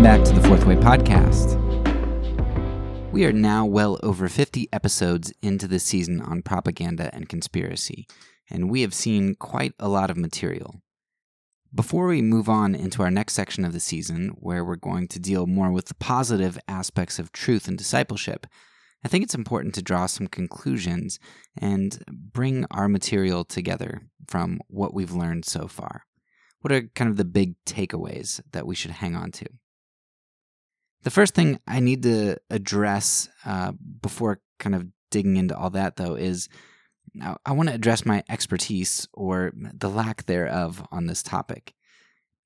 Welcome back to the Fourth Way Podcast. We are now well over 50 episodes into the season on propaganda and conspiracy, and we have seen quite a lot of material. Before we move on into our next section of the season, where we're going to deal more with the positive aspects of truth and discipleship, I think it's important to draw some conclusions and bring our material together from what we've learned so far. What are kind of the big takeaways that we should hang on to? The first thing I need to address uh, before kind of digging into all that, though, is I want to address my expertise or the lack thereof on this topic.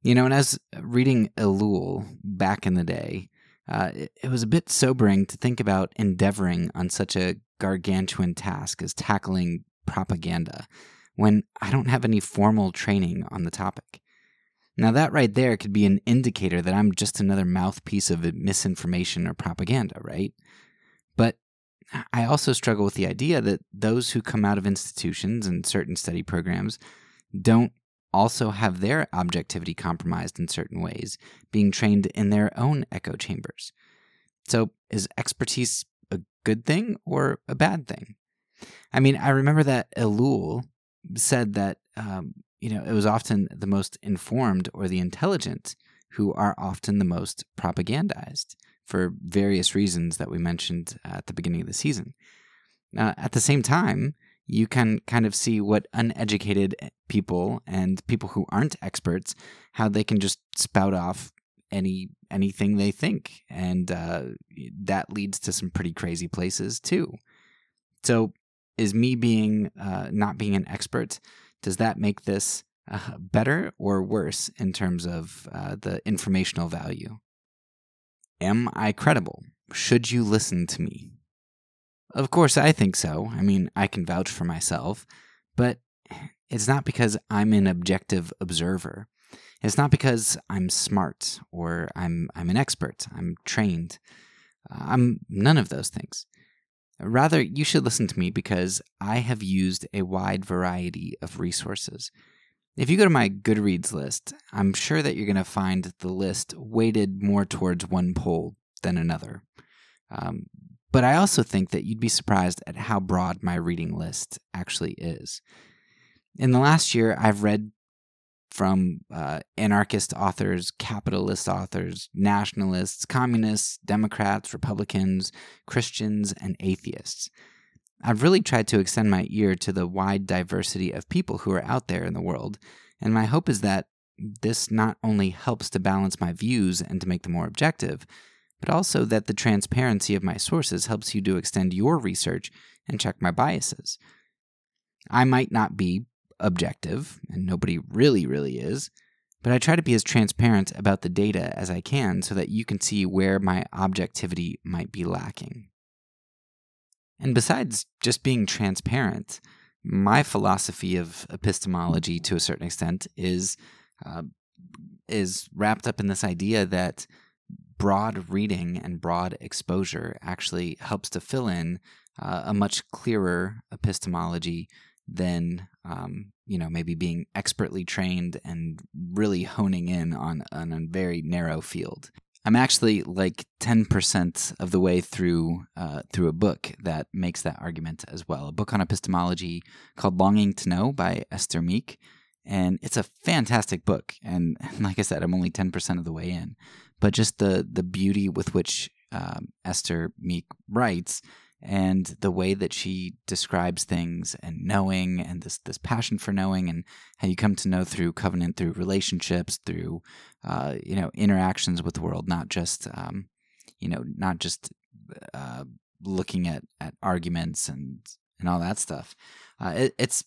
You know, and as reading Ellul back in the day, uh, it, it was a bit sobering to think about endeavoring on such a gargantuan task as tackling propaganda when I don't have any formal training on the topic. Now, that right there could be an indicator that I'm just another mouthpiece of misinformation or propaganda, right? But I also struggle with the idea that those who come out of institutions and certain study programs don't also have their objectivity compromised in certain ways, being trained in their own echo chambers. So, is expertise a good thing or a bad thing? I mean, I remember that Ellul said that um, you know, it was often the most informed or the intelligent who are often the most propagandized for various reasons that we mentioned at the beginning of the season. Uh, at the same time, you can kind of see what uneducated people and people who aren't experts how they can just spout off any anything they think and uh, that leads to some pretty crazy places too so is me being uh, not being an expert does that make this uh, better or worse in terms of uh, the informational value? Am I credible? Should you listen to me? Of course, I think so. I mean, I can vouch for myself, but it's not because I'm an objective observer. It's not because I'm smart or I'm I'm an expert. I'm trained. I'm none of those things. Rather, you should listen to me because I have used a wide variety of resources. If you go to my Goodreads list, I'm sure that you're going to find the list weighted more towards one pole than another. Um, but I also think that you'd be surprised at how broad my reading list actually is. In the last year, I've read from uh, anarchist authors, capitalist authors, nationalists, communists, Democrats, Republicans, Christians, and atheists. I've really tried to extend my ear to the wide diversity of people who are out there in the world, and my hope is that this not only helps to balance my views and to make them more objective, but also that the transparency of my sources helps you to extend your research and check my biases. I might not be objective, and nobody really, really is, but I try to be as transparent about the data as I can so that you can see where my objectivity might be lacking. And besides just being transparent, my philosophy of epistemology to a certain extent is uh, is wrapped up in this idea that broad reading and broad exposure actually helps to fill in uh, a much clearer epistemology than um, you know maybe being expertly trained and really honing in on, on a very narrow field. I'm actually like 10% of the way through uh, through a book that makes that argument as well. A book on epistemology called Longing to Know by Esther Meek. And it's a fantastic book. And, like I said, I'm only 10% of the way in. But just the, the beauty with which um, Esther Meek writes and the way that she describes things and knowing and this this passion for knowing and how you come to know through covenant through relationships through uh, you know interactions with the world not just um, you know not just uh, looking at at arguments and and all that stuff. Uh, it, it's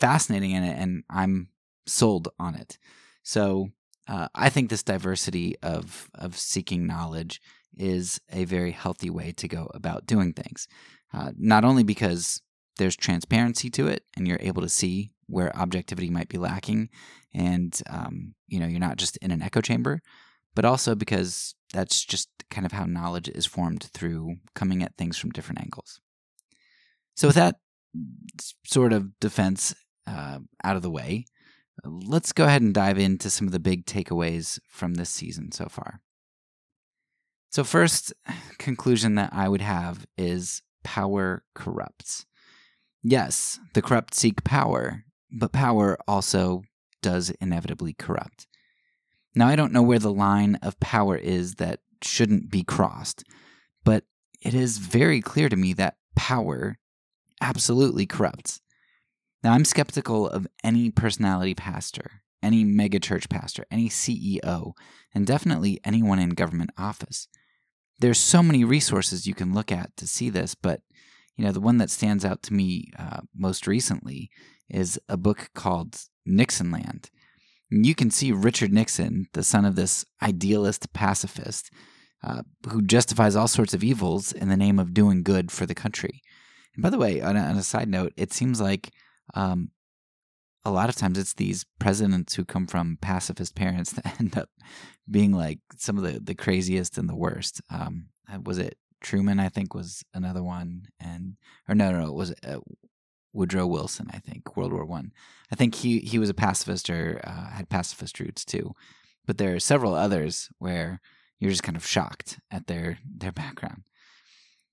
fascinating and and I'm sold on it. So uh, I think this diversity of of seeking knowledge is a very healthy way to go about doing things. Uh, not only because there's transparency to it and you're able to see where objectivity might be lacking and um, you know you're not just in an echo chamber but also because that's just kind of how knowledge is formed through coming at things from different angles so with that sort of defense uh, out of the way let's go ahead and dive into some of the big takeaways from this season so far So, first conclusion that I would have is power corrupts. Yes, the corrupt seek power, but power also does inevitably corrupt. Now, I don't know where the line of power is that shouldn't be crossed, but it is very clear to me that power absolutely corrupts. Now, I'm skeptical of any personality pastor, any megachurch pastor, any CEO, and definitely anyone in government office. There's so many resources you can look at to see this, but you know the one that stands out to me uh, most recently is a book called Nixonland. You can see Richard Nixon, the son of this idealist pacifist, uh, who justifies all sorts of evils in the name of doing good for the country. And by the way, on a, on a side note, it seems like um, a lot of times it's these presidents who come from pacifist parents that end up being like some of the, the craziest and the worst. Um, uh, was it Truman? I think was another one, and or no, no, no it was uh, Woodrow Wilson. I think World War One. I. I think he he was a pacifist or uh, had pacifist roots too. But there are several others where you're just kind of shocked at their their background.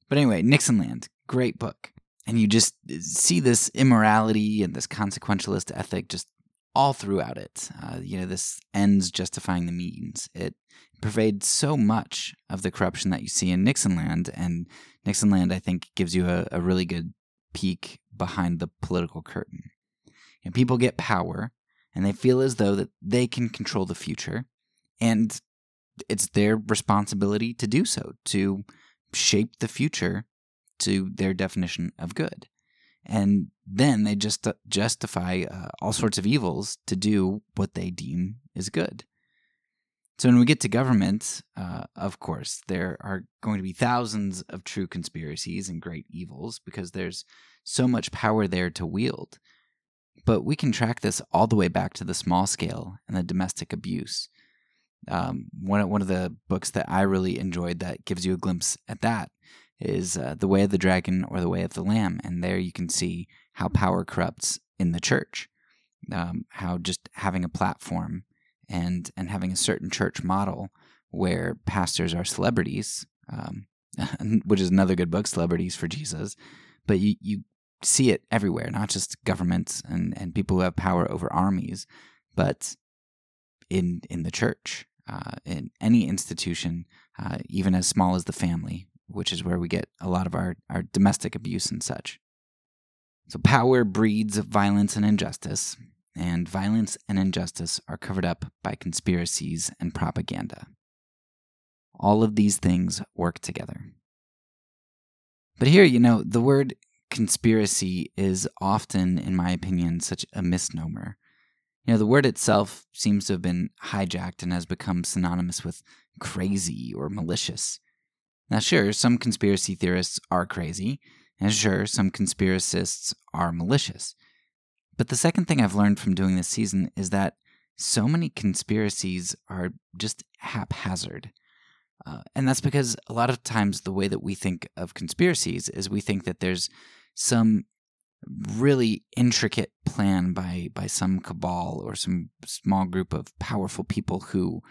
But anyway, Nixonland, great book and you just uh, see this immorality and this consequentialist ethic just all throughout it. Uh, you know, this ends justifying the means. It pervades so much of the corruption that you see in Nixonland, and Nixonland, I think, gives you a, a really good peek behind the political curtain. And people get power, and they feel as though that they can control the future, and it's their responsibility to do so, to shape the future to their definition of good. And then they just justify uh, all sorts of evils to do what they deem is good. So when we get to government, uh, of course, there are going to be thousands of true conspiracies and great evils because there's so much power there to wield. But we can track this all the way back to the small scale and the domestic abuse. Um, one one of the books that I really enjoyed that gives you a glimpse at that is uh, The Way of the Dragon or The Way of the Lamb. And there you can see how power corrupts in the church, um, how just having a platform and, and having a certain church model where pastors are celebrities, um, which is another good book, Celebrities for Jesus. But you, you see it everywhere, not just governments and, and people who have power over armies, but in, in the church. Uh, in any institution, uh, even as small as the family, which is where we get a lot of our, our domestic abuse and such. So, power breeds violence and injustice, and violence and injustice are covered up by conspiracies and propaganda. All of these things work together. But here, you know, the word conspiracy is often, in my opinion, such a misnomer. You know, the word itself seems to have been hijacked and has become synonymous with crazy or malicious. Now, sure, some conspiracy theorists are crazy, and sure, some conspiracists are malicious. But the second thing I've learned from doing this season is that so many conspiracies are just haphazard. Uh, and that's because a lot of times the way that we think of conspiracies is we think that there's some really intricate plan by by some cabal or some small group of powerful people who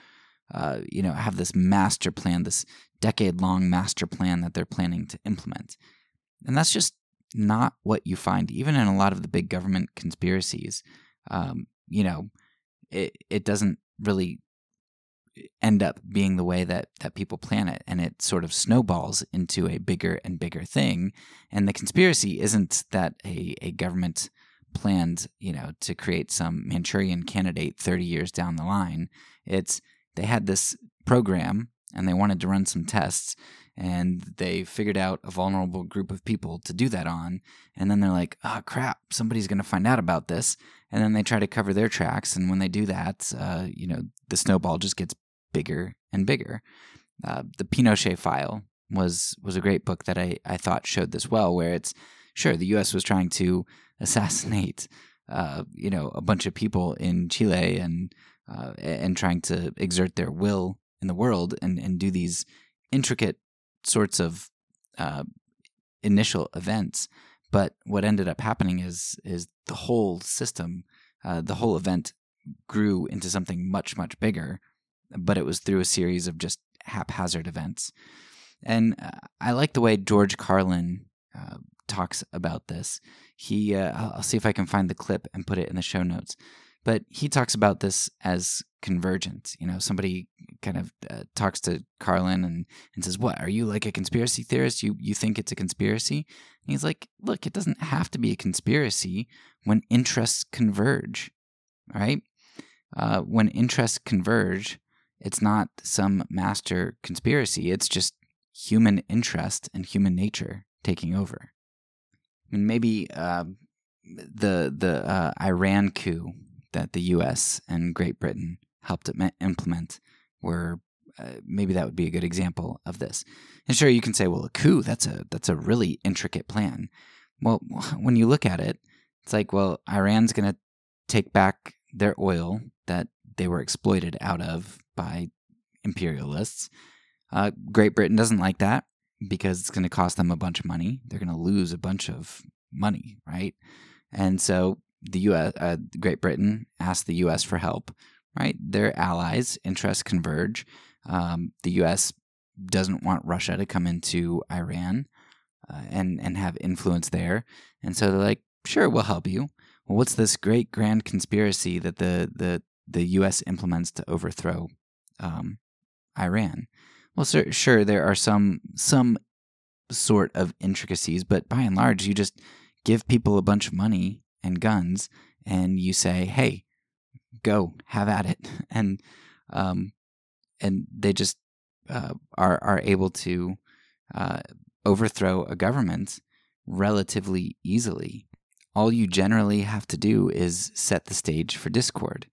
uh, you know have this master plan this decade long master plan that they're planning to implement. And that's just not what you find, even in a lot of the big government conspiracies. Um, you know, it, it doesn't really end up being the way that, that people plan it. And it sort of snowballs into a bigger and bigger thing. And the conspiracy isn't that a, a government planned, you know, to create some Manchurian candidate 30 years down the line. It's they had this program and they wanted to run some tests and they figured out a vulnerable group of people to do that on and then they're like oh crap somebody's going to find out about this and then they try to cover their tracks and when they do that uh, you know the snowball just gets bigger and bigger. Uh, the pinochet file was was a great book that I, I thought showed this well where it's sure the us was trying to assassinate uh, you know a bunch of people in chile and uh, and trying to exert their will in the world and, and do these intricate sorts of uh, initial events. But what ended up happening is is the whole system, uh, the whole event grew into something much much bigger. But it was through a series of just haphazard events. And uh, I like the way George Carlin uh, talks about this. He, uh, I'll see if I can find the clip and put it in the show notes. But he talks about this as convergent. You know, somebody kind of uh, talks to Carlin and, and says, "What are you like a conspiracy theorist? You you think it's a conspiracy?" And he's like, "Look, it doesn't have to be a conspiracy when interests converge, right? Uh, when interests converge, it's not some master conspiracy. It's just human interest and human nature taking over. And maybe uh, the the uh, Iran coup that the U.S. and Great Britain helped implement were uh, maybe that would be a good example of this. And sure, you can say, well, a coup that's a that's a really intricate plan. Well, when you look at it, it's like, well, Iran's going to take back their oil that they were exploited out of by imperialists. Uh, Great Britain doesn't like that because it's going to cost them a bunch of money. They're going to lose a bunch of money, right? And so the U.S., uh, Great Britain asked the U.S. for help, right? Their allies' interests converge. Um, the U.S. doesn't want Russia to come into Iran uh, and and have influence there, and so they're like, "Sure, we'll help you." Well, what's this great grand conspiracy that the the the U.S. implements to overthrow um, Iran? Well, sir, sure, there are some some sort of intricacies, but by and large, you just give people a bunch of money and guns, and you say, "Hey, go have at it," and um, and they just uh, are are able to uh, overthrow a government relatively easily. All you generally have to do is set the stage for discord.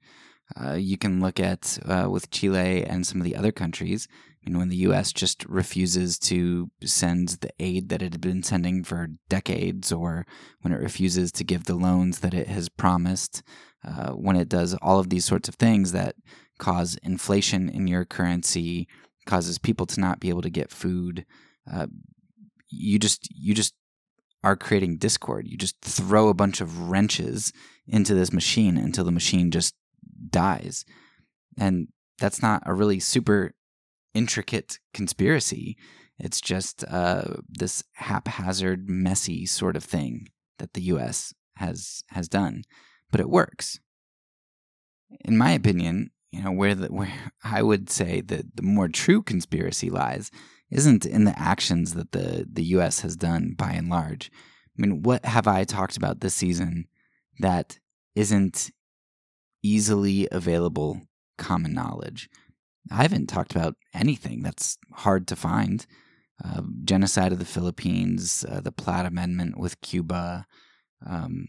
Uh, you can look at uh, with Chile and some of the other countries. Know, when the U.S. just refuses to send the aid that it had been sending for decades, or when it refuses to give the loans that it has promised, uh, when it does all of these sorts of things that cause inflation in your currency, causes people to not be able to get food, uh, you just you just are creating discord. You just throw a bunch of wrenches into this machine until the machine just dies. And that's not a really super intricate conspiracy. It's just uh, this haphazard, messy sort of thing that the U.S. has has done, but it works. In my opinion, you know where the where I would say that the more true conspiracy lies isn't in the actions that the the U.S. has done by and large. I mean, what have I talked about this season that isn't easily available common knowledge. I haven't talked about anything that's hard to find. Uh, genocide of the Philippines, uh, the Platt Amendment with Cuba, um,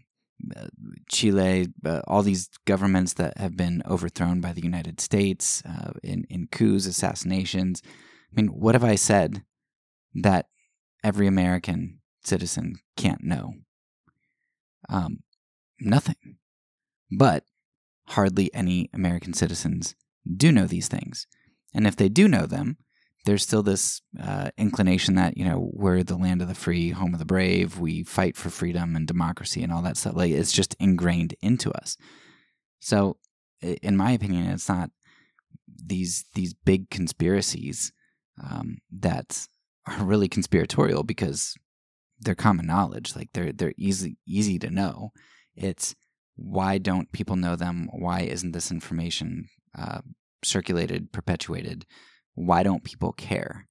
uh, Chile, uh, all these governments that have been overthrown by the United States uh, in, in coups, assassinations. I mean, what have I said that every American citizen can't know? Um, nothing. But hardly any American citizens do know these things. And if they do know them, there's still this uh, inclination that, you know, we're the land of the free, home of the brave, we fight for freedom and democracy and all that stuff. Like, it's just ingrained into us. So, in my opinion, it's not these these big conspiracies um, that are really conspiratorial because they're common knowledge. Like they're they're easy easy to know. It's why don't people know them? Why isn't this information uh, circulated, perpetuated? Why don't people care?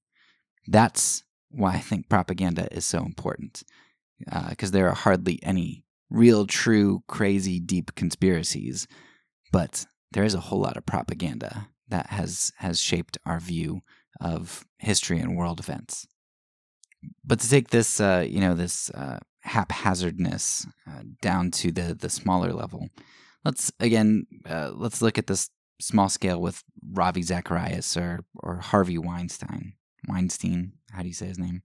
That's why I think propaganda is so important. Because uh, there are hardly any real, true, crazy, deep conspiracies, but there is a whole lot of propaganda that has has shaped our view of history and world events. But to take this, uh, you know, this uh, haphazardness uh, down to the the smaller level. Let's again uh, let's look at this small scale with Ravi Zacharias or or Harvey Weinstein. Weinstein, how do you say his name?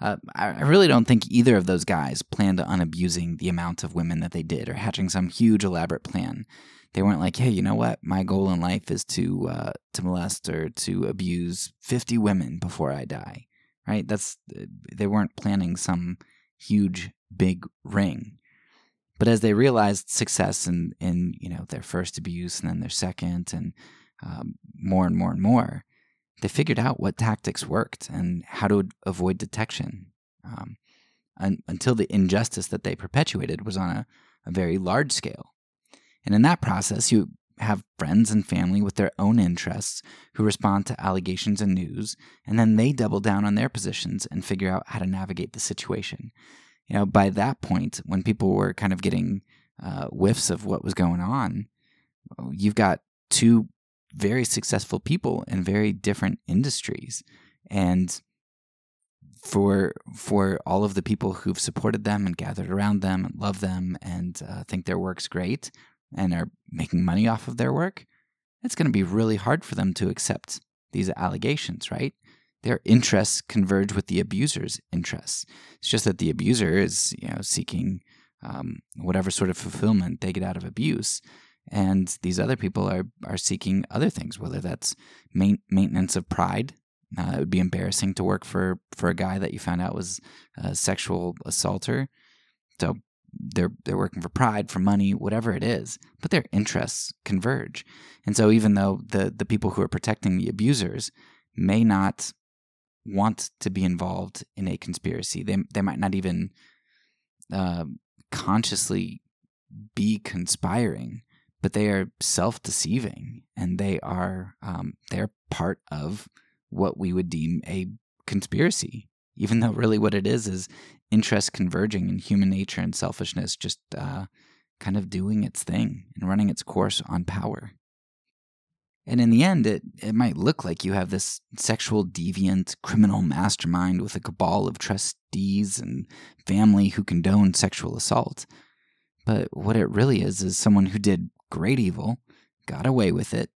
Uh, I, really don't think either of those guys planned on abusing the amount of women that they did or hatching some huge elaborate plan. They weren't like, hey, you know what? My goal in life is to uh, to molest or to abuse fifty women before I die. Right? That's they weren't planning some huge, big ring. But as they realized success in, in you know their first abuse and then their second and um, more and more and more, they figured out what tactics worked and how to avoid detection. Um, un- until the injustice that they perpetuated was on a, a very large scale. And in that process, you have friends and family with their own interests who respond to allegations and news, and then they double down on their positions and figure out how to navigate the situation. You know, by that point, when people were kind of getting uh, whiffs of what was going on, you've got two very successful people in very different industries, and for for all of the people who've supported them and gathered around them and love them and uh, think their work's great and are making money off of their work, it's going to be really hard for them to accept these allegations, right? Their interests converge with the abuser's interests. It's just that the abuser is, you know, seeking um, whatever sort of fulfillment they get out of abuse, and these other people are are seeking other things, whether that's main, maintenance of pride. Uh, it would be embarrassing to work for for a guy that you found out was a sexual assaulter. So they're they're working for pride, for money, whatever it is, but their interests converge. And so even though the the people who are protecting the abusers may not want to be involved in a conspiracy, they they might not even uh, consciously be conspiring, but they are self deceiving and they are um, they're part of what we would deem a conspiracy even though really what it is is interest converging in human nature and selfishness just uh, kind of doing its thing and running its course on power. And in the end, it, it might look like you have this sexual deviant criminal mastermind with a cabal of trustees and family who condone sexual assault. But what it really is is someone who did great evil, got away with it,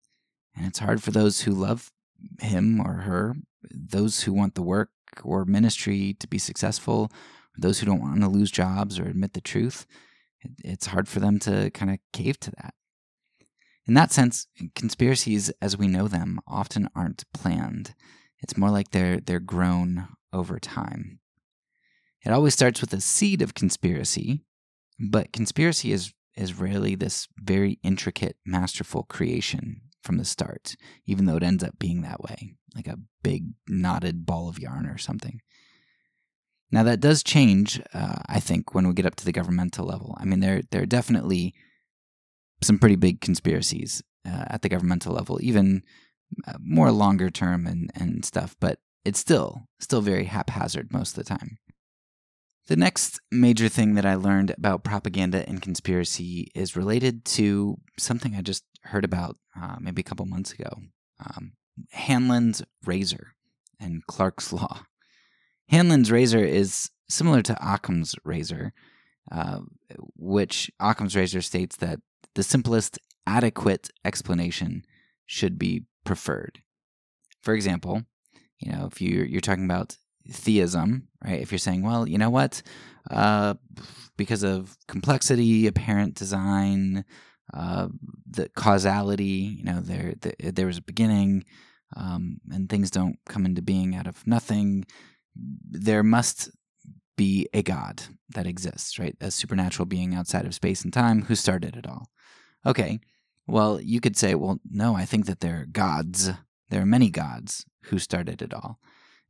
and it's hard for those who love him or her, those who want the work or ministry to be successful, those who don't want to lose jobs or admit the truth, it's hard for them to kind of cave to that. In that sense, conspiracies as we know them often aren't planned. It's more like they're they're grown over time. It always starts with a seed of conspiracy, but conspiracy is is rarely this very intricate, masterful creation from the start, even though it ends up being that way, like a big knotted ball of yarn or something. Now that does change, uh, I think, when we get up to the governmental level. I mean, there there are definitely some pretty big conspiracies uh, at the governmental level, even uh, more longer term and and stuff. But it's still still very haphazard most of the time. The next major thing that I learned about propaganda and conspiracy is related to something I just heard about uh, maybe a couple months ago um, Hanlon's razor and Clarke's Law. Hanlon's razor is similar to Occam's razor, uh, which Occam's razor states that the simplest adequate explanation should be preferred. For example, you know, if you're, you're talking about theism, right? If you're saying, well, you know what, uh, because of complexity, apparent design, uh, the causality, you know, there the, there was a beginning, um, and things don't come into being out of nothing. There must be a God that exists, right? A supernatural being outside of space and time who started it all. Okay, well, you could say, well, no, I think that there are gods. There are many gods who started it all.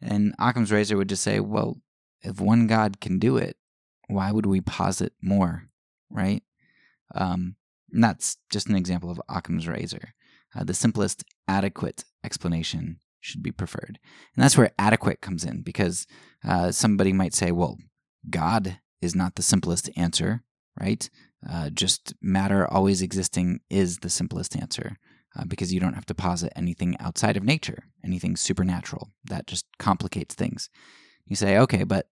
And Occam's razor would just say, well, if one God can do it, why would we posit more, right? Um, and that's just an example of Occam's razor. Uh, the simplest, adequate explanation should be preferred. And that's where adequate comes in because uh, somebody might say, well, God is not the simplest answer, right? Uh, just matter always existing is the simplest answer uh, because you don't have to posit anything outside of nature, anything supernatural. That just complicates things. You say, okay, but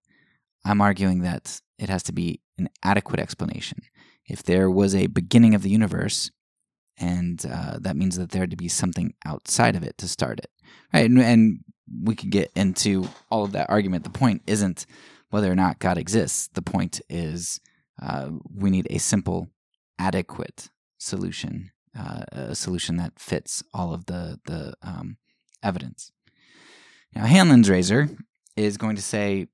I'm arguing that it has to be an adequate explanation. If there was a beginning of the universe, and uh, that means that there had to be something outside of it to start it, right? And, and we could get into all of that argument. The point isn't whether or not God exists. The point is uh, we need a simple, adequate solution uh, a solution that fits all of the the um, evidence. Now, Hanlon's razor is going to say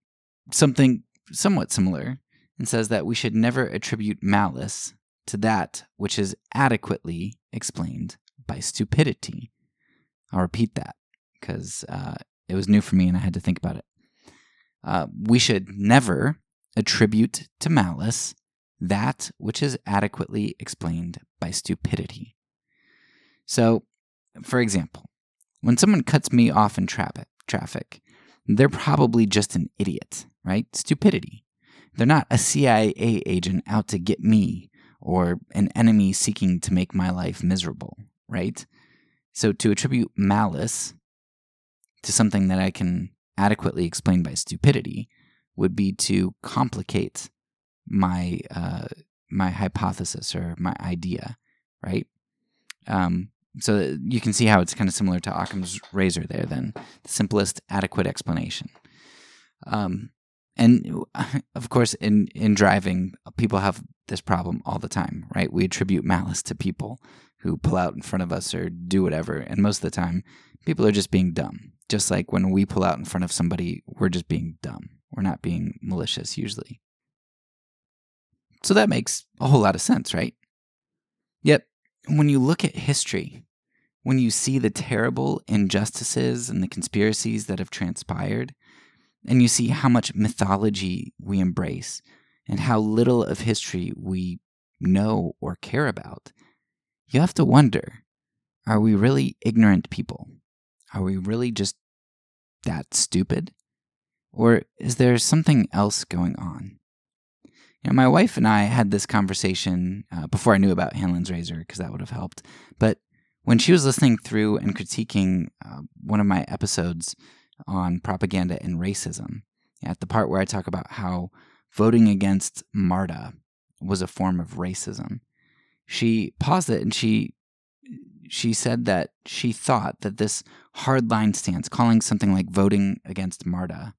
something somewhat similar and says that we should never attribute malice to that which is adequately explained by stupidity. I'll repeat that because uh, it was new for me and I had to think about it. Uh, we should never attribute to malice that which is adequately explained by stupidity. So, for example, when someone cuts me off in tra- traffic, they're probably just an idiot, right? Stupidity. They're not a CIA agent out to get me or an enemy seeking to make my life miserable, right? So to attribute malice to something that I can adequately explain by stupidity would be to complicate my uh, my hypothesis or my idea, right? Um, so you can see how it's kind of similar to Occam's razor there. Then the simplest adequate explanation. Um, and of course, in in driving, people have this problem all the time, right? We attribute malice to people who pull out in front of us or do whatever, and most of the time, people are just being dumb. Just like when we pull out in front of somebody, we're just being dumb. We're not being malicious usually. So that makes a whole lot of sense, right? Yet, when you look at history, when you see the terrible injustices and the conspiracies that have transpired, and you see how much mythology we embrace and how little of history we know or care about, you have to wonder are we really ignorant people? Are we really just that stupid? Or is there something else going on? You know, my wife and I had this conversation uh, before I knew about Hanlon's razor, because that would have helped. But when she was listening through and critiquing uh, one of my episodes on propaganda and racism, at the part where I talk about how voting against MARTA was a form of racism, she paused it and she she said that she thought that this hardline stance, calling something like voting against MARTA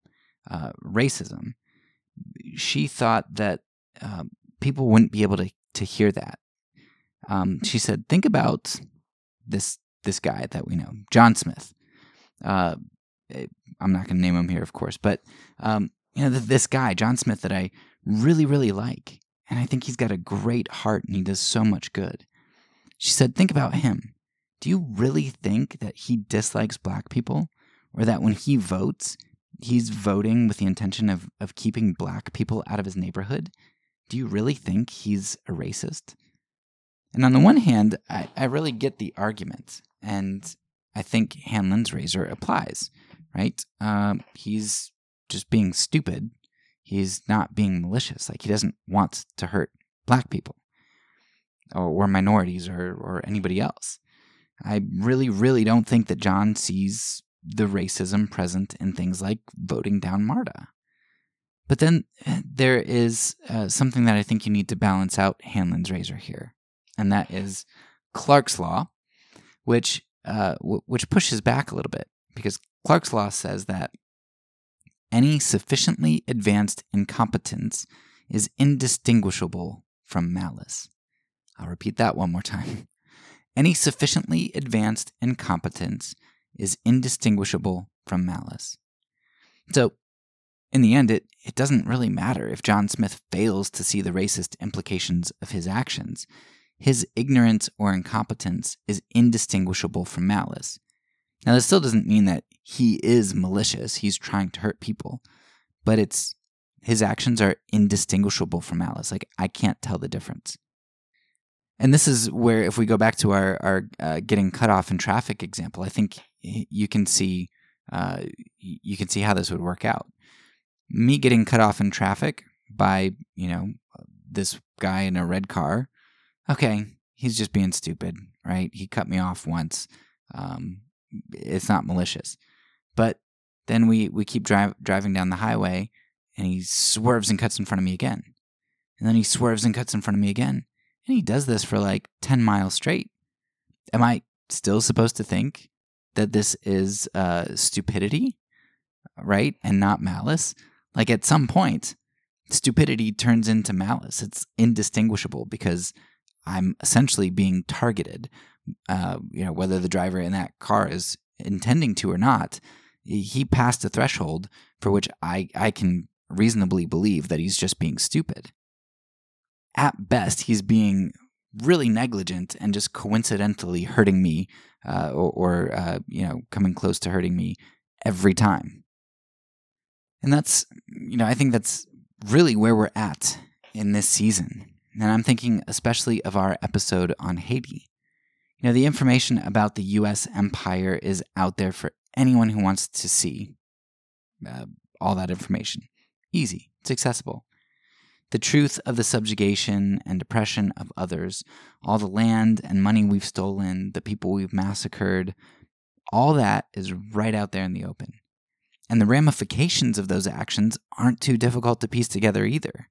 uh, racism, she thought that uh, people wouldn't be able to to hear that. Um, she said, "Think about this this guy that we know, John Smith. Uh, eh, I'm not going to name him here, of course, but um, you know this guy, John Smith, that I really really like, and I think he's got a great heart and he does so much good." She said, "Think about him. Do you really think that he dislikes black people, or that when he votes?" He's voting with the intention of, of keeping black people out of his neighborhood do you really think he's a racist? And on the one hand, I, I really get the argument, and I think Hanlon's razor applies, right? Um, he's just being stupid. He's not being malicious. Like, he doesn't want to hurt black people or, or minorities or, or anybody else. I really, really don't think that John sees the racism present in things like voting down MARTA. But then eh, there is uh, something that I think you need to balance out Hanlon's razor here, and that is Clarke's law, which uh, w- which pushes back a little bit because Clarke's law says that any sufficiently advanced incompetence is indistinguishable from malice. I'll repeat that one more time. Any sufficiently advanced incompetence is indistinguishable from malice. So, in the end, it, it doesn't really matter if John Smith fails to see the racist implications of his actions. His ignorance or incompetence is indistinguishable from malice. Now, this still doesn't mean that he is malicious, he's trying to hurt people, but it's his actions are indistinguishable from malice. Like, I can't tell the difference. And this is where, if we go back to our, our uh, getting cut off in traffic example, I think you can see uh, you can see how this would work out me getting cut off in traffic by, you know, this guy in a red car, okay, he's just being stupid, right? He cut me off once. Um, it's not malicious. But then we, we keep drive, driving down the highway and he swerves and cuts in front of me again. And then he swerves and cuts in front of me again. And he does this for like 10 miles straight. Am I still supposed to think that this is uh, stupidity, right? And not malice? Like at some point, stupidity turns into malice. It's indistinguishable because I'm essentially being targeted. Uh, you know, whether the driver in that car is intending to or not, he passed a threshold for which I, I can reasonably believe that he's just being stupid. At best, he's being really negligent and just coincidentally hurting me uh, or, or uh, you know coming close to hurting me every time. And that's you know i think that's really where we're at in this season. And i'm thinking especially of our episode on haiti. You know the information about the us empire is out there for anyone who wants to see uh, all that information. Easy. It's accessible the truth of the subjugation and oppression of others, all the land and money we've stolen, the people we've massacred, all that is right out there in the open. And the ramifications of those actions aren't too difficult to piece together either.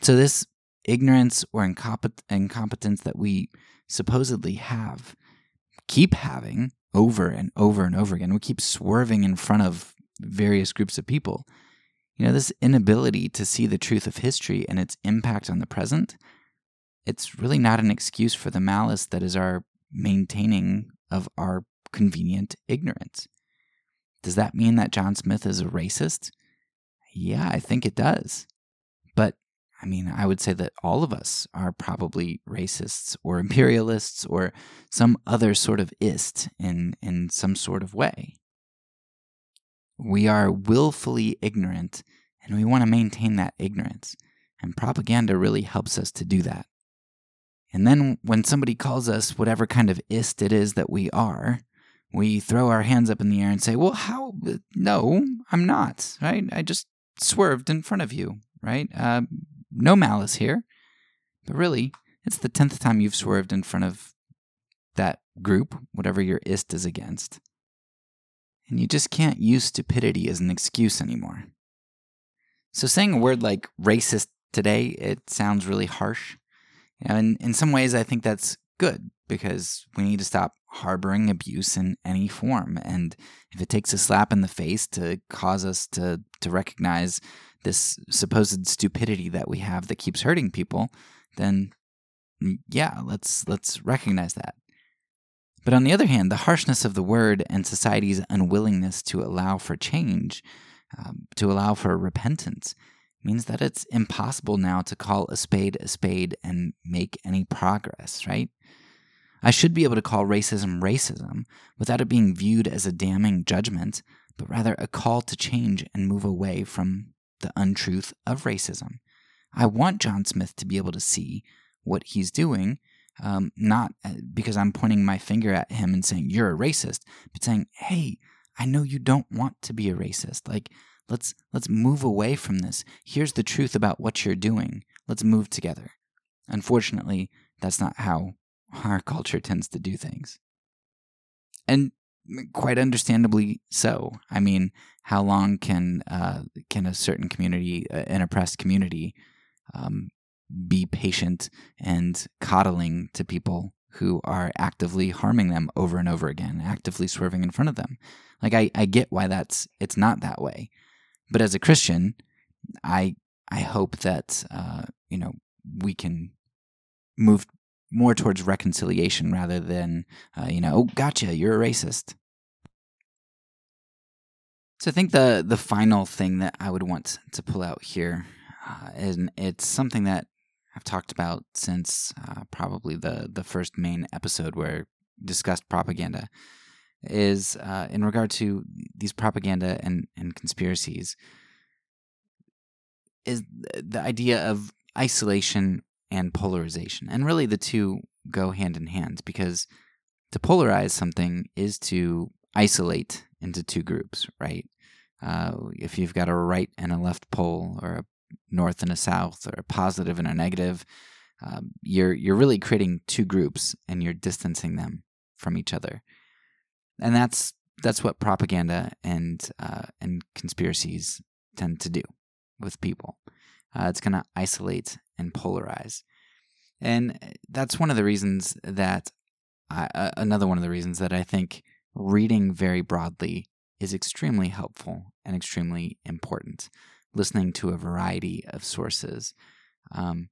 So, this ignorance or incompet- incompetence that we supposedly have, keep having over and over and over again, we keep swerving in front of various groups of people you know, this inability to see the truth of history and its impact on the present, it's really not an excuse for the malice that is our maintaining of our convenient ignorance. Does that mean that John Smith is a racist? Yeah, I think it does. But I mean, I would say that all of us are probably racists or imperialists or some other sort of ist in, in some sort of way. We are willfully ignorant, and we want to maintain that ignorance. And propaganda really helps us to do that. And then when somebody calls us whatever kind of ist it is that we are, we throw our hands up in the air and say, Well, how? No, I'm not, right? I just swerved in front of you, right? Uh, no malice here. But really, it's the 10th time you've swerved in front of that group, whatever your ist is against and you just can't use stupidity as an excuse anymore. So saying a word like racist today, it sounds really harsh. And in some ways, I think that's good because we need to stop harboring abuse in any form. And if it takes a slap in the face to cause us to, to recognize this supposed stupidity that we have that keeps hurting people, then mm, yeah, let's let's recognize that. But on the other hand, the harshness of the word and society's unwillingness to allow for change, um, to allow for repentance, means that it's impossible now to call a spade a spade and make any progress, right? I should be able to call racism racism without it being viewed as a damning judgment, but rather a call to change and move away from the untruth of racism. I want John Smith to be able to see what he's doing um, not uh, because I'm pointing my finger at him and saying you're a racist, but saying, "Hey, I know you don't want to be a racist. Like, let's let's move away from this. Here's the truth about what you're doing. Let's move together." Unfortunately, that's not how our culture tends to do things. And quite understandably so. I mean, how long can uh, can a certain community, an oppressed community, um, be patient and coddling to people who are actively harming them over and over again, actively swerving in front of them. Like I, I get why that's it's not that way, but as a Christian, I I hope that uh, you know we can move more towards reconciliation rather than uh, you know oh gotcha you're a racist. So I think the the final thing that I would want to pull out here, uh, and it's something that I've talked about since uh, probably the the first main episode where discussed propaganda is uh, in regard to these propaganda and, and conspiracies is the idea of isolation and polarization. And really the two go hand in hand because to polarize something is to isolate into two groups right? Uh, if you've got a right and a left pole or a north and a south or a positive and a negative, um, you're you're really creating two groups and you're distancing them from each other, and that's that's what propaganda and uh, and conspiracies tend to do with people. Uh, it's going to isolate and polarize, and that's one of the reasons that I, uh, another one of the reasons that I think reading very broadly is extremely helpful and extremely important listening to a variety of sources. Um,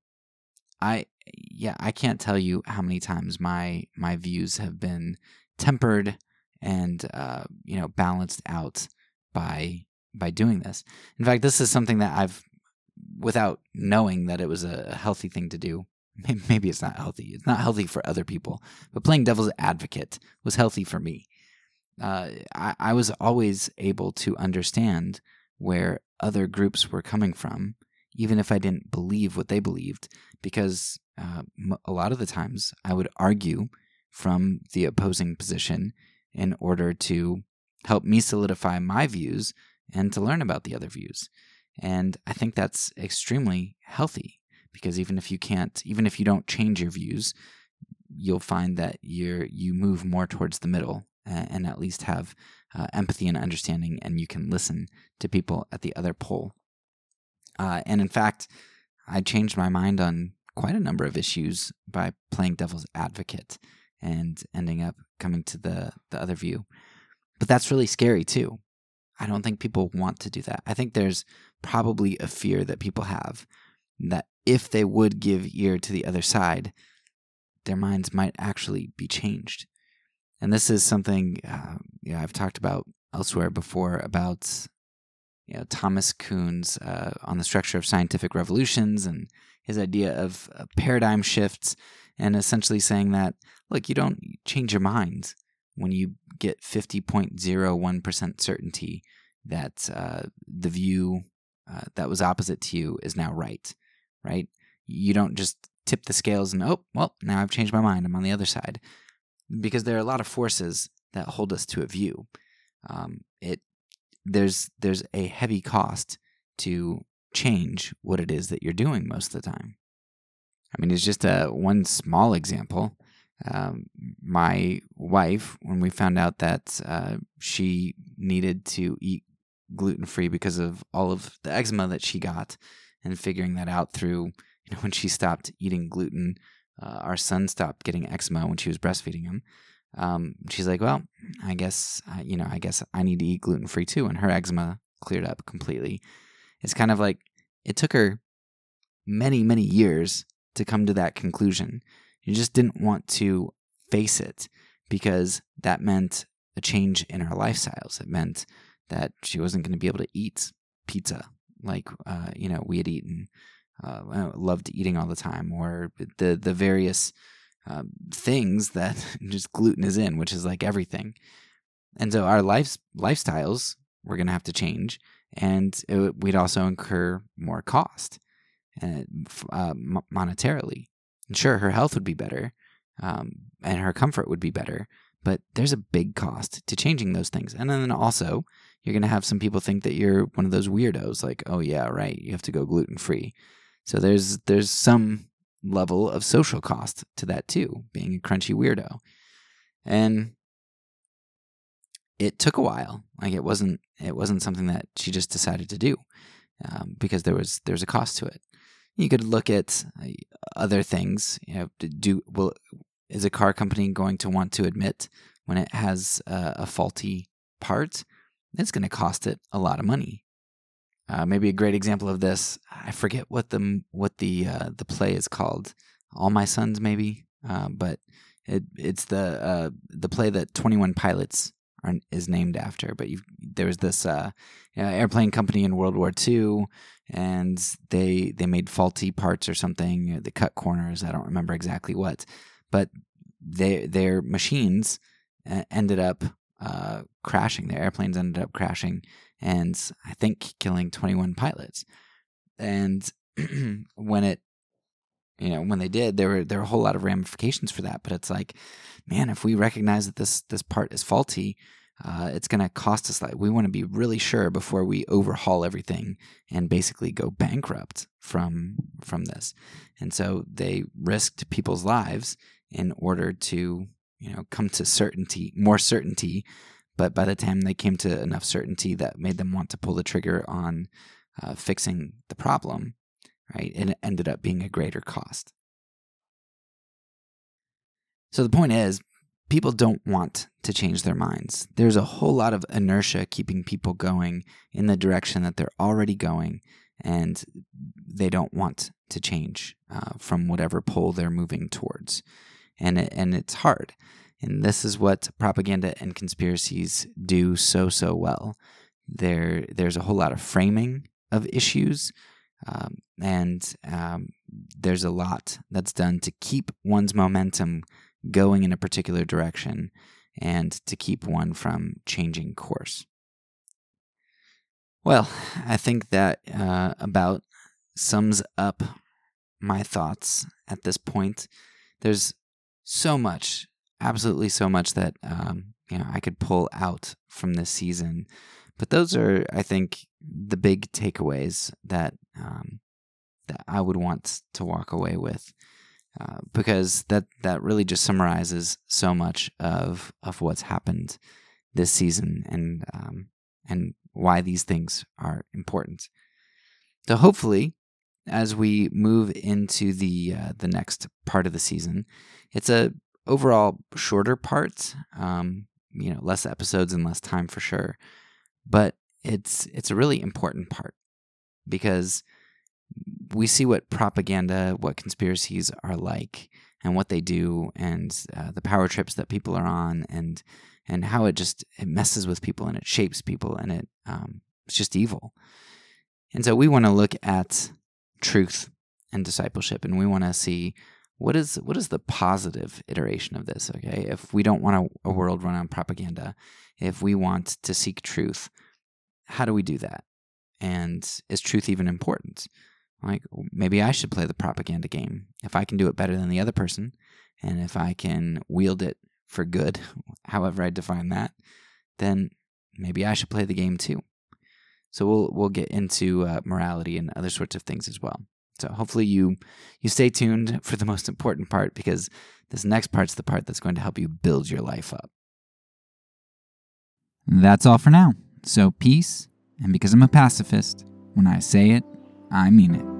I yeah, I can't tell you how many times my my views have been tempered and uh, you know balanced out by by doing this. In fact, this is something that I've without knowing that it was a healthy thing to do. maybe it's not healthy. It's not healthy for other people, but playing devil's advocate was healthy for me. Uh, I, I was always able to understand where other groups were coming from, even if I didn't believe what they believed, because uh, a lot of the times I would argue from the opposing position in order to help me solidify my views and to learn about the other views. And I think that's extremely healthy because even if you can't, even if you don't change your views, you'll find that you're you move more towards the middle and, and at least have uh, empathy and understanding, and you can listen to people at the other pole. Uh, and in fact, I changed my mind on quite a number of issues by playing devil's advocate and ending up coming to the the other view. But that's really scary too. I don't think people want to do that. I think there's probably a fear that people have that if they would give ear to the other side, their minds might actually be changed. And this is something uh, I've talked about elsewhere before about you know Thomas Kuhn's uh, on the structure of scientific revolutions and his idea of uh, paradigm shifts, and essentially saying that look, you don't change your mind when you get fifty point zero one percent certainty that uh, the view uh, that was opposite to you is now right, right? You don't just tip the scales and oh well now I've changed my mind I'm on the other side because there are a lot of forces that hold us to a view. Um, it there's there's a heavy cost to change what it is that you're doing most of the time. I mean, it's just a one small example. Um, my wife, when we found out that uh, she needed to eat gluten free because of all of the eczema that she got, and figuring that out through you know when she stopped eating gluten uh, our son stopped getting eczema when she was breastfeeding him. Um, she's like, well, I guess uh, you know, I guess I need to eat gluten free too, and her eczema cleared up completely. It's kind of like it took her many, many years to come to that conclusion. She just didn't want to face it because that meant a change in her lifestyles. It meant that she wasn't going to be able to eat pizza like uh, you know we had eaten uh, loved eating all the time, or the the various uh, things that just gluten is in, which is like everything. And so our life lifestyles we're going to have to change, and it, we'd also incur more cost uh, uh monetarily. And sure, her health would be better, um, and her comfort would be better, but there's a big cost to changing those things. And then also, you're going to have some people think that you're one of those weirdos, like, oh yeah, right, you have to go gluten free. So there's there's some level of social cost to that too, being a crunchy weirdo. And it took a while. Like it wasn't it wasn't something that she just decided to do um, because there was there's a cost to it. You could look at uh, other things. You know, do will is a car company going to want to admit when it has uh, a faulty part? It's going to cost it a lot of money. Uh, maybe a great example of this. I forget what the what the uh, the play is called. All My Sons, maybe, uh, but it it's the uh, the play that Twenty One Pilots are, is named after. But there was this uh, airplane company in World War II, and they they made faulty parts or something. They cut corners. I don't remember exactly what, but they their machines uh, ended up crashing. Their airplanes ended up crashing and I think killing 21 pilots. And when it you know when they did there were there were a whole lot of ramifications for that but it's like man if we recognize that this this part is faulty uh, it's going to cost us like we want to be really sure before we overhaul everything and basically go bankrupt from from this and so they risked people's lives in order to you know come to certainty more certainty but by the time they came to enough certainty that made them want to pull the trigger on uh, fixing the problem, right, it ended up being a greater cost. So the point is, people don't want to change their minds. There's a whole lot of inertia keeping people going in the direction that they're already going, and they don't want to change uh, from whatever pole they're moving towards. And it, and it's hard. And this is what propaganda and conspiracies do so, so well. There, there's a whole lot of framing of issues, um, and um, there's a lot that's done to keep one's momentum going in a particular direction and to keep one from changing course. Well, I think that uh, about sums up my thoughts at this point. There's so much, absolutely so much that um, you know I could pull out from this season, but those are, I think, the big takeaways that um, that I would want to walk away with. Uh, because that that really just summarizes so much of of what's happened this season and um, and why these things are important. So hopefully, as we move into the uh, the next part of the season, it's a overall shorter parts. Um, you know, less episodes and less time for sure, but it's it's a really important part because we see what propaganda, what conspiracies are like, and what they do, and uh, the power trips that people are on, and and how it just it messes with people and it shapes people and it um, it's just evil. And so we want to look at truth and discipleship, and we want to see what is what is the positive iteration of this. Okay, if we don't want a, a world run on propaganda, if we want to seek truth, how do we do that? And is truth even important? Like maybe I should play the propaganda game if I can do it better than the other person, and if I can wield it for good, however I define that, then maybe I should play the game too. So we'll we'll get into uh, morality and other sorts of things as well. So hopefully you you stay tuned for the most important part because this next part's the part that's going to help you build your life up. That's all for now. So peace, and because I'm a pacifist, when I say it, I mean it.